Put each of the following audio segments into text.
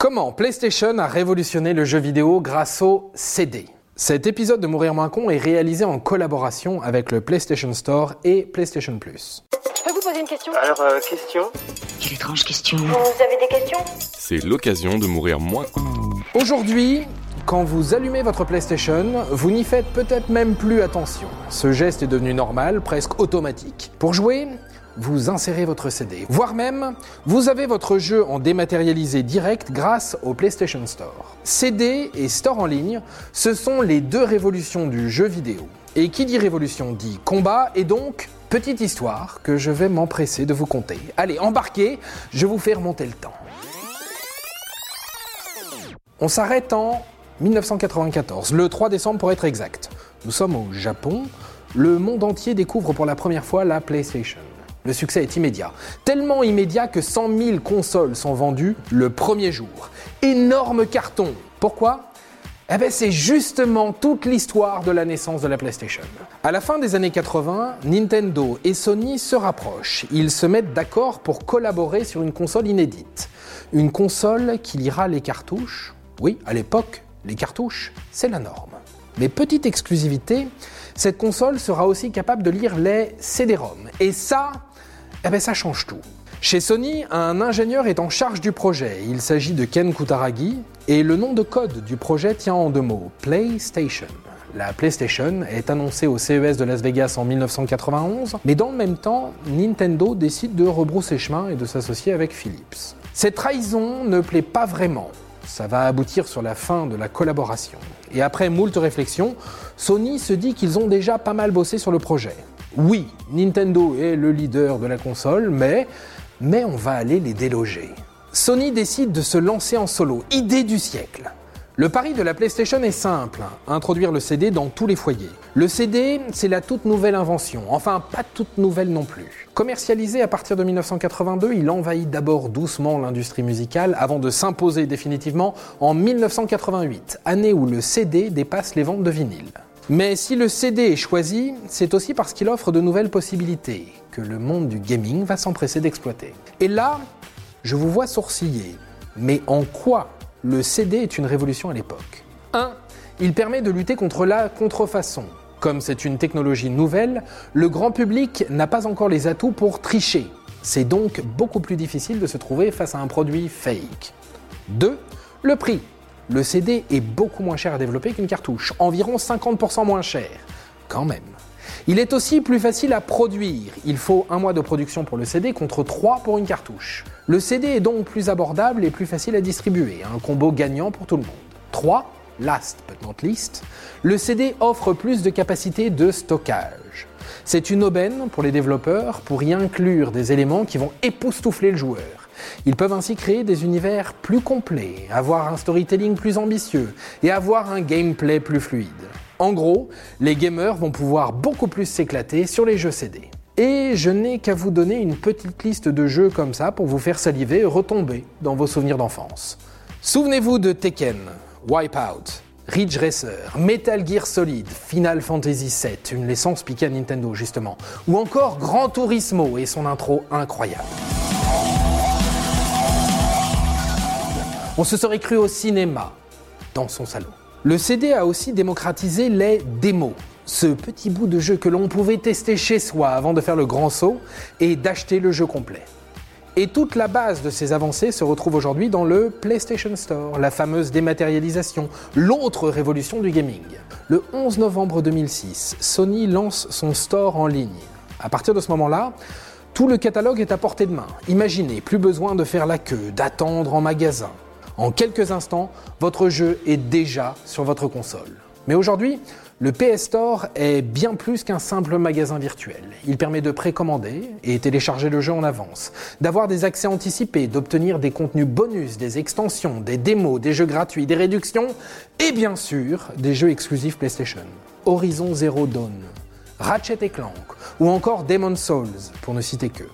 Comment PlayStation a révolutionné le jeu vidéo grâce au CD Cet épisode de Mourir moins con est réalisé en collaboration avec le PlayStation Store et PlayStation Plus. Je peux vous poser une question? Alors, euh, question? Quelle étrange question. Vous avez des questions? C'est l'occasion de mourir moins con. Aujourd'hui, quand vous allumez votre PlayStation, vous n'y faites peut-être même plus attention. Ce geste est devenu normal, presque automatique. Pour jouer, vous insérez votre CD. Voire même, vous avez votre jeu en dématérialisé direct grâce au PlayStation Store. CD et store en ligne, ce sont les deux révolutions du jeu vidéo. Et qui dit révolution dit combat et donc petite histoire que je vais m'empresser de vous conter. Allez, embarquez, je vous fais remonter le temps. On s'arrête en 1994, le 3 décembre pour être exact. Nous sommes au Japon, le monde entier découvre pour la première fois la PlayStation. Le succès est immédiat. Tellement immédiat que 100 000 consoles sont vendues le premier jour. Énorme carton. Pourquoi? Eh ben, c'est justement toute l'histoire de la naissance de la PlayStation. À la fin des années 80, Nintendo et Sony se rapprochent. Ils se mettent d'accord pour collaborer sur une console inédite. Une console qui lira les cartouches. Oui, à l'époque, les cartouches, c'est la norme. Mais petite exclusivité, cette console sera aussi capable de lire les CD-ROM. Et ça, eh ben ça change tout. Chez Sony, un ingénieur est en charge du projet. Il s'agit de Ken Kutaragi et le nom de code du projet tient en deux mots PlayStation. La PlayStation est annoncée au CES de Las Vegas en 1991, mais dans le même temps, Nintendo décide de rebrousser chemin et de s'associer avec Philips. Cette trahison ne plaît pas vraiment. Ça va aboutir sur la fin de la collaboration. Et après moult réflexions, Sony se dit qu'ils ont déjà pas mal bossé sur le projet. Oui, Nintendo est le leader de la console, mais, on va aller les déloger. Sony décide de se lancer en solo, idée du siècle. Le pari de la PlayStation est simple, introduire le CD dans tous les foyers. Le CD, c'est la toute nouvelle invention, enfin pas toute nouvelle non plus. Commercialisé à partir de 1982, il envahit d'abord doucement l'industrie musicale avant de s'imposer définitivement en 1988, année où le CD dépasse les ventes de vinyle. Mais si le CD est choisi, c'est aussi parce qu'il offre de nouvelles possibilités que le monde du gaming va s'empresser d'exploiter. Et là, je vous vois sourciller. Mais en quoi le CD est une révolution à l'époque? 1. Il permet de lutter contre la contrefaçon. Comme c'est une technologie nouvelle, le grand public n'a pas encore les atouts pour tricher. C'est donc beaucoup plus difficile de se trouver face à un produit fake. 2. Le prix le CD est beaucoup moins cher à développer qu'une cartouche, environ 50% moins cher. Quand même. Il est aussi plus facile à produire. Il faut un mois de production pour le CD contre 3 pour une cartouche. Le CD est donc plus abordable et plus facile à distribuer, un combo gagnant pour tout le monde. 3. Last but not least, le CD offre plus de capacité de stockage. C'est une aubaine pour les développeurs pour y inclure des éléments qui vont époustoufler le joueur. Ils peuvent ainsi créer des univers plus complets, avoir un storytelling plus ambitieux et avoir un gameplay plus fluide. En gros, les gamers vont pouvoir beaucoup plus s'éclater sur les jeux CD. Et je n'ai qu'à vous donner une petite liste de jeux comme ça pour vous faire saliver et retomber dans vos souvenirs d'enfance. Souvenez-vous de Tekken, Wipeout, Ridge Racer, Metal Gear Solid, Final Fantasy VII, une licence piquée à Nintendo justement, ou encore Gran Turismo et son intro incroyable. On se serait cru au cinéma, dans son salon. Le CD a aussi démocratisé les démos, ce petit bout de jeu que l'on pouvait tester chez soi avant de faire le grand saut et d'acheter le jeu complet. Et toute la base de ces avancées se retrouve aujourd'hui dans le PlayStation Store, la fameuse dématérialisation, l'autre révolution du gaming. Le 11 novembre 2006, Sony lance son store en ligne. À partir de ce moment-là, tout le catalogue est à portée de main. Imaginez, plus besoin de faire la queue, d'attendre en magasin. En quelques instants, votre jeu est déjà sur votre console. Mais aujourd'hui, le PS Store est bien plus qu'un simple magasin virtuel. Il permet de précommander et télécharger le jeu en avance, d'avoir des accès anticipés, d'obtenir des contenus bonus, des extensions, des démos, des jeux gratuits, des réductions et bien sûr des jeux exclusifs PlayStation. Horizon Zero Dawn, Ratchet Clank ou encore Demon's Souls pour ne citer que.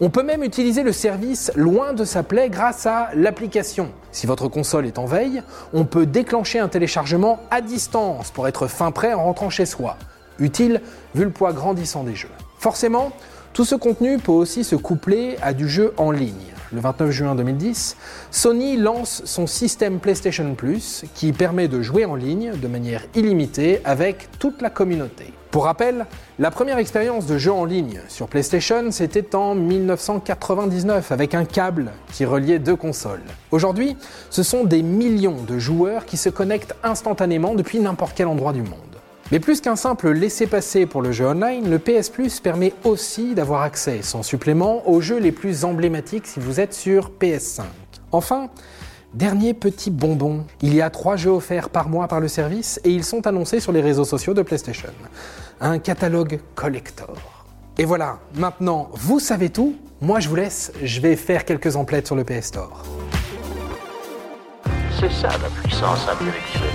On peut même utiliser le service loin de sa plaie grâce à l'application. Si votre console est en veille, on peut déclencher un téléchargement à distance pour être fin prêt en rentrant chez soi. Utile vu le poids grandissant des jeux. Forcément, tout ce contenu peut aussi se coupler à du jeu en ligne. Le 29 juin 2010, Sony lance son système PlayStation Plus qui permet de jouer en ligne de manière illimitée avec toute la communauté. Pour rappel, la première expérience de jeu en ligne sur PlayStation, c'était en 1999 avec un câble qui reliait deux consoles. Aujourd'hui, ce sont des millions de joueurs qui se connectent instantanément depuis n'importe quel endroit du monde. Mais plus qu'un simple laisser-passer pour le jeu online, le PS Plus permet aussi d'avoir accès sans supplément aux jeux les plus emblématiques si vous êtes sur PS5. Enfin, Dernier petit bonbon, il y a trois jeux offerts par mois par le service et ils sont annoncés sur les réseaux sociaux de PlayStation. Un catalogue collector. Et voilà, maintenant vous savez tout, moi je vous laisse, je vais faire quelques emplettes sur le PS Store. C'est ça la puissance intellectuelle.